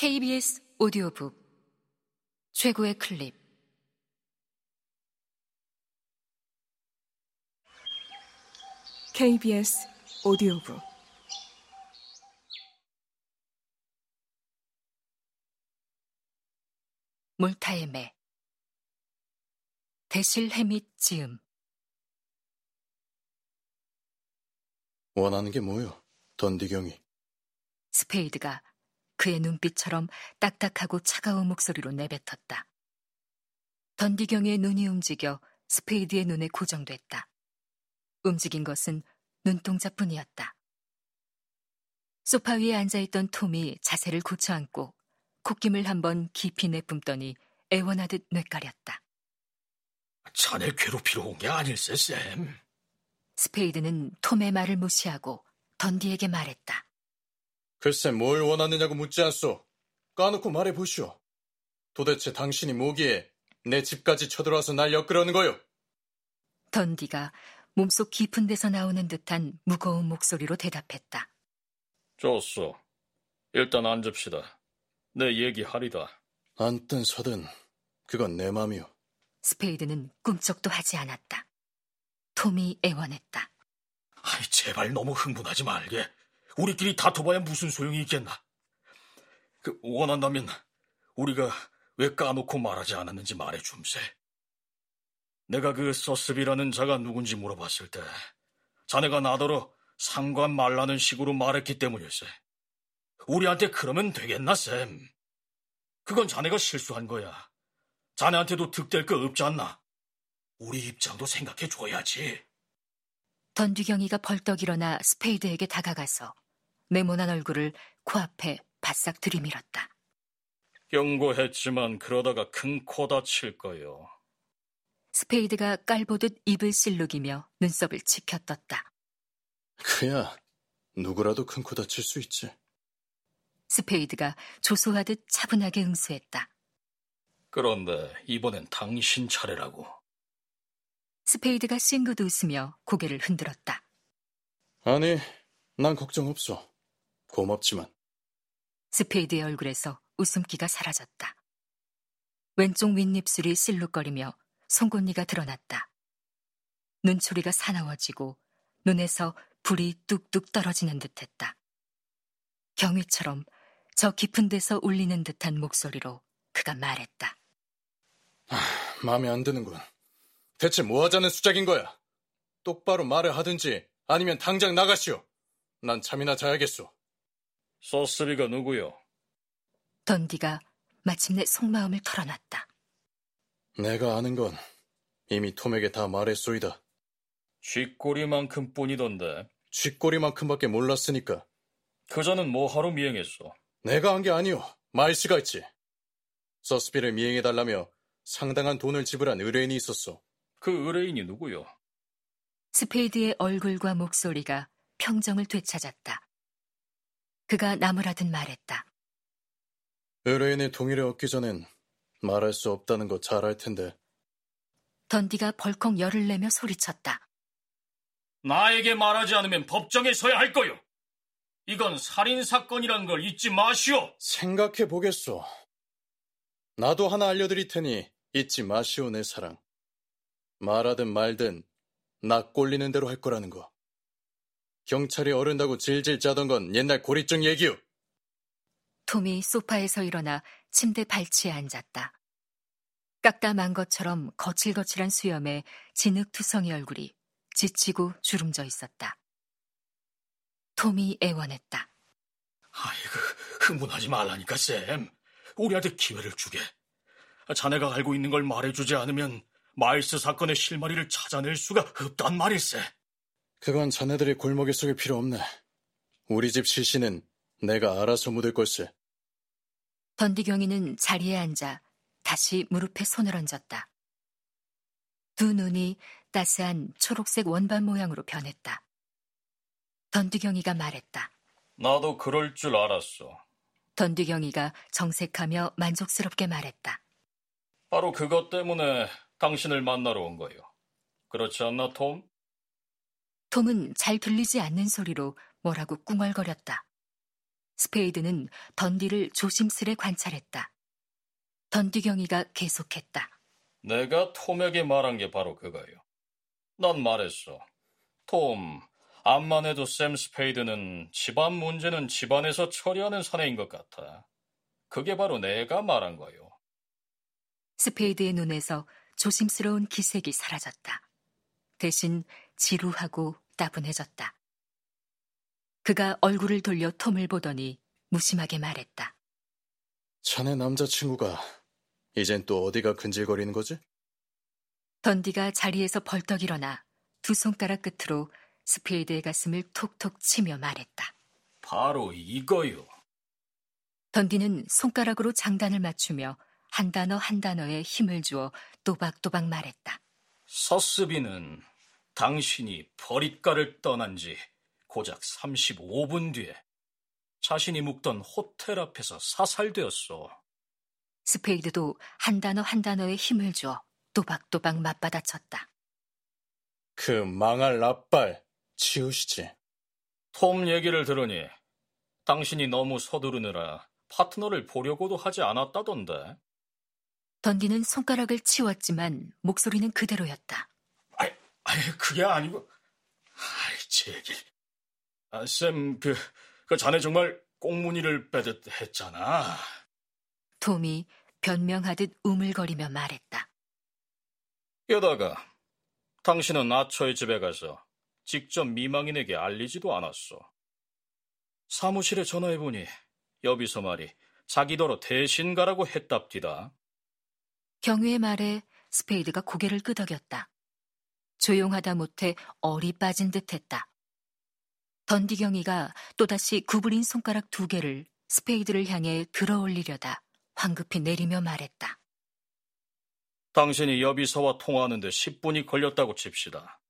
KBS 오디오북 최고의 클립 KBS 오디오북 몰타의 매 대실 해밋 지음 원하는 게 뭐요? 던디 경위. 스페이드가 그의 눈빛처럼 딱딱하고 차가운 목소리로 내뱉었다. 던디경의 눈이 움직여 스페이드의 눈에 고정됐다. 움직인 것은 눈동자뿐이었다. 소파 위에 앉아있던 톰이 자세를 고쳐앉고 콧김을 한번 깊이 내뿜더니 애원하듯 뇌까렸다. 자네 괴롭히러 온 게 아닐세, 쌤. 스페이드는 톰의 말을 무시하고 던디에게 말했다. 글쎄 뭘 원하느냐고 묻지 않소. 까놓고 말해보시오. 도대체 당신이 뭐기에 내 집까지 쳐들어와서 날 엮으려는 거요? 던디가 몸속 깊은 데서 나오는 듯한 무거운 목소리로 대답했다. 좋소. 일단 앉읍시다. 내 얘기하리다. 앉든 서든 그건 내 맘이오. 스페이드는 꿈쩍도 하지 않았다. 톰이 애원했다. 아이, 제발 너무 흥분하지 말게. 우리끼리 다퉈봐야 무슨 소용이 있겠나. 그, 원한다면 우리가 왜 까놓고 말하지 않았는지 말해 줌세. 내가 그 서스비라는 자가 누군지 물어봤을 때 자네가 나더러 상관 말라는 식으로 말했기 때문일세. 우리한테 그러면 되겠나, 쌤? 그건 자네가 실수한 거야. 자네한테도 득될 거 없지 않나? 우리 입장도 생각해 줘야지. 던디 경위가 벌떡 일어나 스페이드에게 다가가서 네모난 얼굴을 코앞에 바싹 들이밀었다. 경고했지만 그러다가 큰 코 다칠 거요. 스페이드가 깔보듯 입을 실룩이며 눈썹을 치켜떴다. 그야 누구라도 큰 코 다칠 수 있지. 스페이드가 조소하듯 차분하게 응수했다. 그런데 이번엔 당신 차례라고. 스페이드가 싱긋 웃으며 고개를 흔들었다. 아니, 난 걱정 없어. 고맙지만. 스페이드의 얼굴에서 웃음기가 사라졌다. 왼쪽 윗입술이 실룩거리며 송곳니가 드러났다. 눈초리가 사나워지고 눈에서 불이 뚝뚝 떨어지는 듯했다. 경위처럼 저 깊은 데서 울리는 듯한 목소리로 그가 말했다. 하, 마음에 안 드는군. 대체 뭐 하자는 수작인 거야? 똑바로 말을 하든지 아니면 당장 나가시오. 난 잠이나 자야겠소. 서스비가 누구요? 던디가 마침내 속마음을 털어놨다. 내가 아는 건 이미 톰에게 다 말했소이다. 쥐꼬리만큼 뿐이던데. 쥐꼬리만큼밖에 몰랐으니까. 그자는 뭐하러 미행했어? 내가 한 게 아니오. 마일스가 있지. 서스비를 미행해달라며 상당한 돈을 지불한 의뢰인이 있었어. 그 의뢰인이 누구요? 스페이드의 얼굴과 목소리가 평정을 되찾았다. 그가 나무라듯 말했다. 의뢰인의 동의를 얻기 전엔 말할 수 없다는 거 잘 알 텐데. 던디가 벌컥 열을 내며 소리쳤다. 나에게 말하지 않으면 법정에 서야 할 거요. 이건 살인 사건이란 걸 잊지 마시오. 생각해 보겠소. 나도 하나 알려드릴 테니 잊지 마시오, 내 사랑. 말하든 말든 나 꼴리는 대로 할 거라는 거. 경찰이 어른다고 질질 짜던 건 옛날 고리증 얘기요. 톰이 소파에서 일어나 침대 발치에 앉았다. 깎다만 것처럼 거칠거칠한 수염에 진흙투성이 얼굴이 지치고 주름져 있었다. 톰이 애원했다. 아이고, 흥분하지 말라니까, 쌤. 우리한테 기회를 주게. 자네가 알고 있는 걸 말해주지 않으면 마일스 사건의 실마리를 찾아낼 수가 없단 말일세. 그건 자네들이 골목에 속일 필요 없네. 우리 집 실시는 내가 알아서 묻을 걸세. 던디경이는 자리에 앉아 다시 무릎에 손을 얹었다. 두 눈이 따스한 초록색 원반 모양으로 변했다. 던디경이가 말했다. 나도 그럴 줄 알았어. 던디경이가 정색하며 만족스럽게 말했다. 바로 그것 때문에 당신을 만나러 온 거요. 그렇지 않나, 톰? 톰은 잘 들리지 않는 소리로 뭐라고 꿍얼거렸다. 스페이드는 던디를 조심스레 관찰했다. 던디 경위가 계속했다. 내가 톰에게 말한 게 바로 그거요. 난 말했어. 톰, 암만 해도 샘 스페이드는 집안 문제는 집안에서 처리하는 사내인 것 같아. 그게 바로 내가 말한 거요. 스페이드의 눈에서 조심스러운 기색이 사라졌다. 대신 지루하고 따분해졌다. 그가 얼굴을 돌려 톰을 보더니 무심하게 말했다. 자네 남자친구가 이젠 또 어디가 근질거리는 거지? 던디가 자리에서 벌떡 일어나 두 손가락 끝으로 스페이드의 가슴을 톡톡 치며 말했다. 바로 이거요. 던디는 손가락으로 장단을 맞추며 한 단어 한 단어에 힘을 주어 또박또박 말했다. 서스비는 당신이 버릿가를 떠난 지 고작 35분 뒤에 자신이 묵던 호텔 앞에서 사살되었어. 스페이드도 한 단어 한 단어에 힘을 주어 또박또박 맞받아쳤다. 그 망할 나빨 치우시지. 톰 얘기를 들으니 당신이 너무 서두르느라 파트너를 보려고도 하지 않았다던데. 던디는 손가락을 치웠지만 목소리는 그대로였다. 아이 그게 아니고. 아이, 제 얘기. 아, 쌤, 그, 그 자네 정말 꽁무니를 빼듯 했잖아. 톰이 변명하듯 우물거리며 말했다. 게다가 당신은 아처의 집에 가서 직접 미망인에게 알리지도 않았어. 사무실에 전화해보니 여비서 말이 자기더러 대신 가라고 했답디다. 경위의 말에 스페이드가 고개를 끄덕였다. 조용하다 못해 얼이 빠진 듯 했다. 던디 경위가 또다시 구부린 손가락 두 개를 스페이드를 향해 들어 올리려다 황급히 내리며 말했다. 당신이 여비서와 통화하는데 10분이 걸렸다고 칩시다.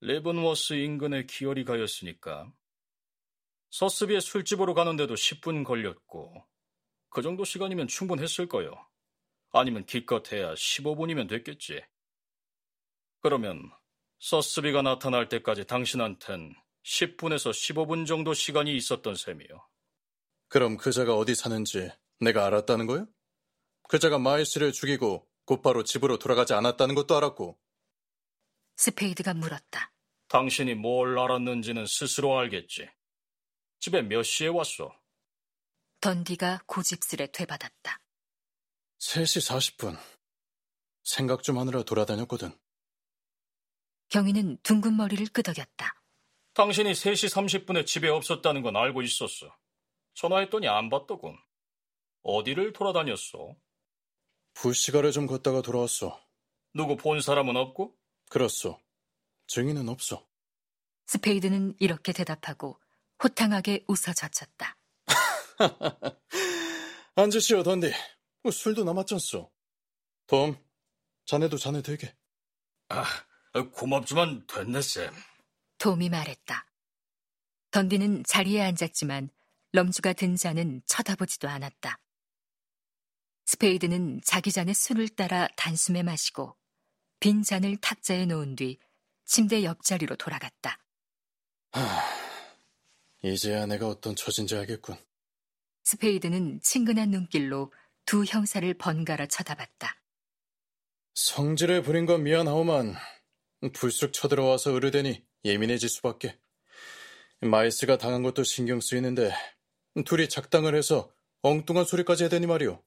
레븐워스 인근에 기어이 가였으니까 서스비의 술집으로 가는데도 10분 걸렸고 그 정도 시간이면 충분했을 거요. 아니면 기껏해야 15분이면 됐겠지. 그러면 서스비가 나타날 때까지 당신한텐 10분에서 15분 정도 시간이 있었던 셈이요. 그럼 그자가 어디 사는지 내가 알았다는 거요? 그자가 마일스를 죽이고 곧바로 집으로 돌아가지 않았다는 것도 알았고. 스페이드가 물었다. 당신이 뭘 알았는지는 스스로 알겠지. 집에 몇 시에 왔어? 던디가 고집스레 되받았다. 3시 40분. 생각 좀 하느라 돌아다녔거든. 경위는 둥근 머리를 끄덕였다. 당신이 3시 30분에 집에 없었다는 건 알고 있었어. 전화했더니 안 받더군. 어디를 돌아다녔어? 부시가를 좀 걷다가 돌아왔어. 누구 본 사람은 없고? 그렇소. 증인은 없어. 스페이드는 이렇게 대답하고 호탕하게 웃어 젖혔다. 앉으시오, 던디. 뭐 술도 남았잖소. 톰, 자네도 잔 대게. 아, 고맙지만 됐네, 샘. 톰이 말했다. 던디는 자리에 앉았지만 럼주가 든 잔은 쳐다보지도 않았다. 스페이드는 자기 잔에 술을 따라 단숨에 마시고 빈 잔을 탁자에 놓은 뒤 침대 옆자리로 돌아갔다. 하, 이제야 내가 어떤 처진지 알겠군. 스페이드는 친근한 눈길로 두 형사를 번갈아 쳐다봤다. 성질을 부린 건 미안하오만 불쑥 쳐들어와서 으르대니 예민해질 수밖에. 마일스가 당한 것도 신경 쓰이는데 둘이 작당을 해서 엉뚱한 소리까지 해대니 말이오.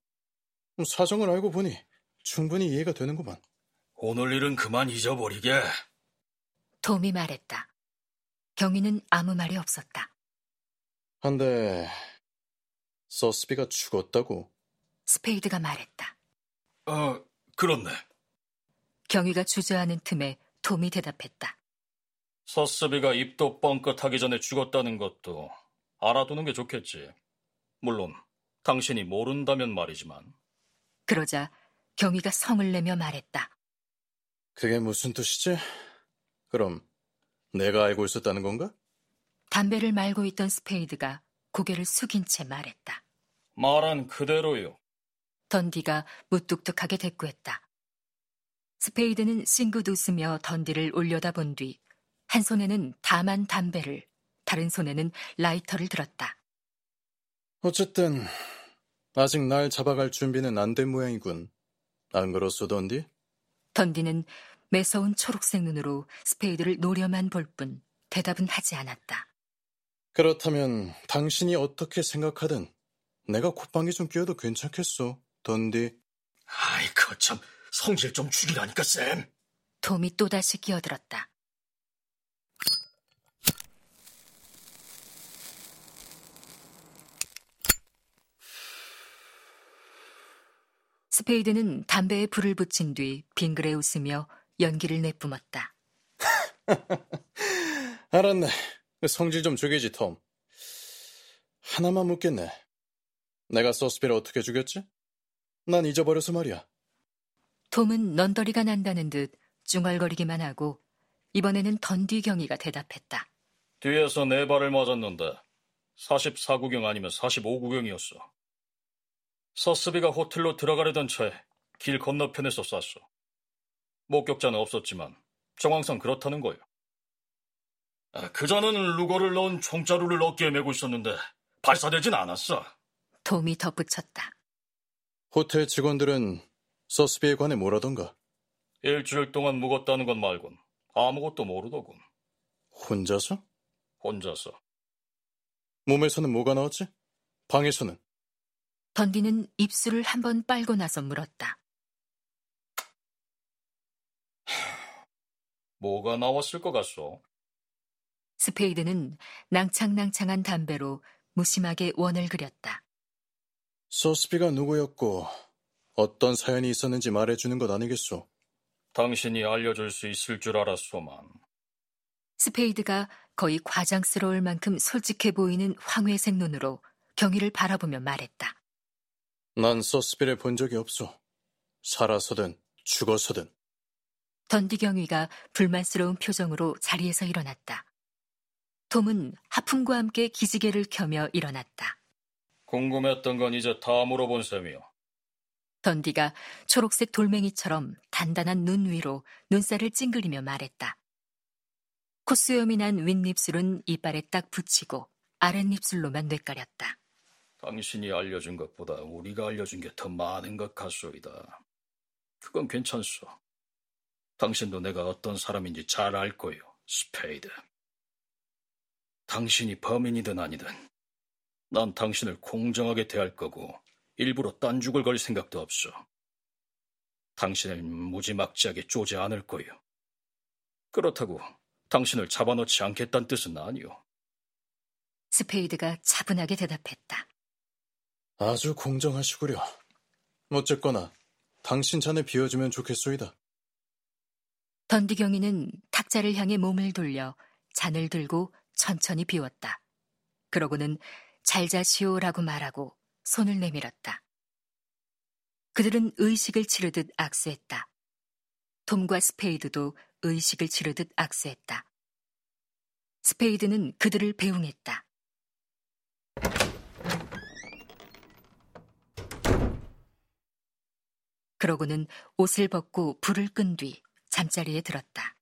사정을 알고 보니 충분히 이해가 되는구만. 오늘 일은 그만 잊어버리게. 톰이 말했다. 경위는 아무 말이 없었다. 한데 서스비가 죽었다고? 스페이드가 말했다. 어, 그렇네. 경위가 주저하는 틈에 톰이 대답했다. 서스비가 입도 뻥끗하기 전에 죽었다는 것도 알아두는 게 좋겠지. 물론 당신이 모른다면 말이지만. 그러자 경위가 성을 내며 말했다. 그게 무슨 뜻이지? 그럼 내가 알고 있었다는 건가? 담배를 말고 있던 스페이드가 고개를 숙인 채 말했다. 말한 그대로요. 던디가 무뚝뚝하게 대꾸했다. 스페이드는 싱긋 웃으며 던디를 올려다본 뒤 한 손에는 다 만 담배를 다른 손에는 라이터를 들었다. 어쨌든 아직 날 잡아갈 준비는 안 된 모양이군. 안 그렇소, 던디? 던디는 매서운 초록색 눈으로 스페이드를 노려만 볼 뿐 대답은 하지 않았다. 그렇다면 당신이 어떻게 생각하든 내가 콧방귀 좀 뀌어도 괜찮겠소, 던디. 아이, 거참 성질 좀 죽이라니까, 샘. 톰이 또다시 끼어들었다. 스페이드는 담배에 불을 붙인 뒤 빙그레 웃으며 연기를 내뿜었다. 알았네. 성질 좀 죽이지, 톰. 하나만 묻겠네. 내가 서스피를 어떻게 죽였지? 난 잊어버려서 말이야. 톰은 넌더리가 난다는 듯 중얼거리기만 하고 이번에는 던디 경이가 대답했다. 뒤에서 네 발을 맞았는데 44구경 아니면 45구경이었어. 서스비가 호텔로 들어가려던 차에 길 건너편에서 쐈어. 목격자는 없었지만 정황상 그렇다는 거예요. 아, 그자는 루거를 넣은 총자루를 어깨에 메고 있었는데 발사되진 않았어. 톰이 덧붙였다. 호텔 직원들은 서스비에 관해 뭐라던가? 일주일 동안 묵었다는 것 말곤 아무것도 모르더군. 혼자서? 혼자서. 몸에서는 뭐가 나왔지? 방에서는? 던디는 입술을 한번 빨고 나서 물었다. 뭐가 나왔을 것 같소? 스페이드는 낭창낭창한 담배로 무심하게 원을 그렸다. 서스비가 누구였고 어떤 사연이 있었는지 말해주는 것 아니겠소? 당신이 알려줄 수 있을 줄 알았소만. 스페이드가 거의 과장스러울 만큼 솔직해 보이는 황회색 눈으로 경위를 바라보며 말했다. 난 서스비를 본 적이 없소. 살아서든 죽어서든. 던디 경위가 불만스러운 표정으로 자리에서 일어났다. 톰은 하품과 함께 기지개를 켜며 일어났다. 궁금했던 건 이제 다 물어본 셈이요. 던디가 초록색 돌멩이처럼 단단한 눈 위로 눈살을 찡그리며 말했다. 콧수염이 난 윗입술은 이빨에 딱 붙이고 아랫입술로만 뇌까렸다. 당신이 알려준 것보다 우리가 알려준 게 더 많은 것 같소이다. 그건 괜찮소. 당신도 내가 어떤 사람인지 잘 알 거요, 스페이드. 당신이 범인이든 아니든 난 당신을 공정하게 대할 거고 일부러 딴죽을 걸 생각도 없어. 당신을 무지막지하게 쪼지 않을 거요. 그렇다고 당신을 잡아놓지 않겠다는 뜻은 아니오. 스페이드가 차분하게 대답했다. 아주 공정하시구려. 어쨌거나 당신 잔에 비워주면 좋겠소이다. 던디경이는 탁자를 향해 몸을 돌려 잔을 들고 천천히 비웠다. 그러고는 잘 자시오라고 말하고 손을 내밀었다. 그들은 의식을 치르듯 악수했다. 톰과 스페이드도 의식을 치르듯 악수했다. 스페이드는 그들을 배웅했다. 그러고는 옷을 벗고 불을 끈 뒤 잠자리에 들었다.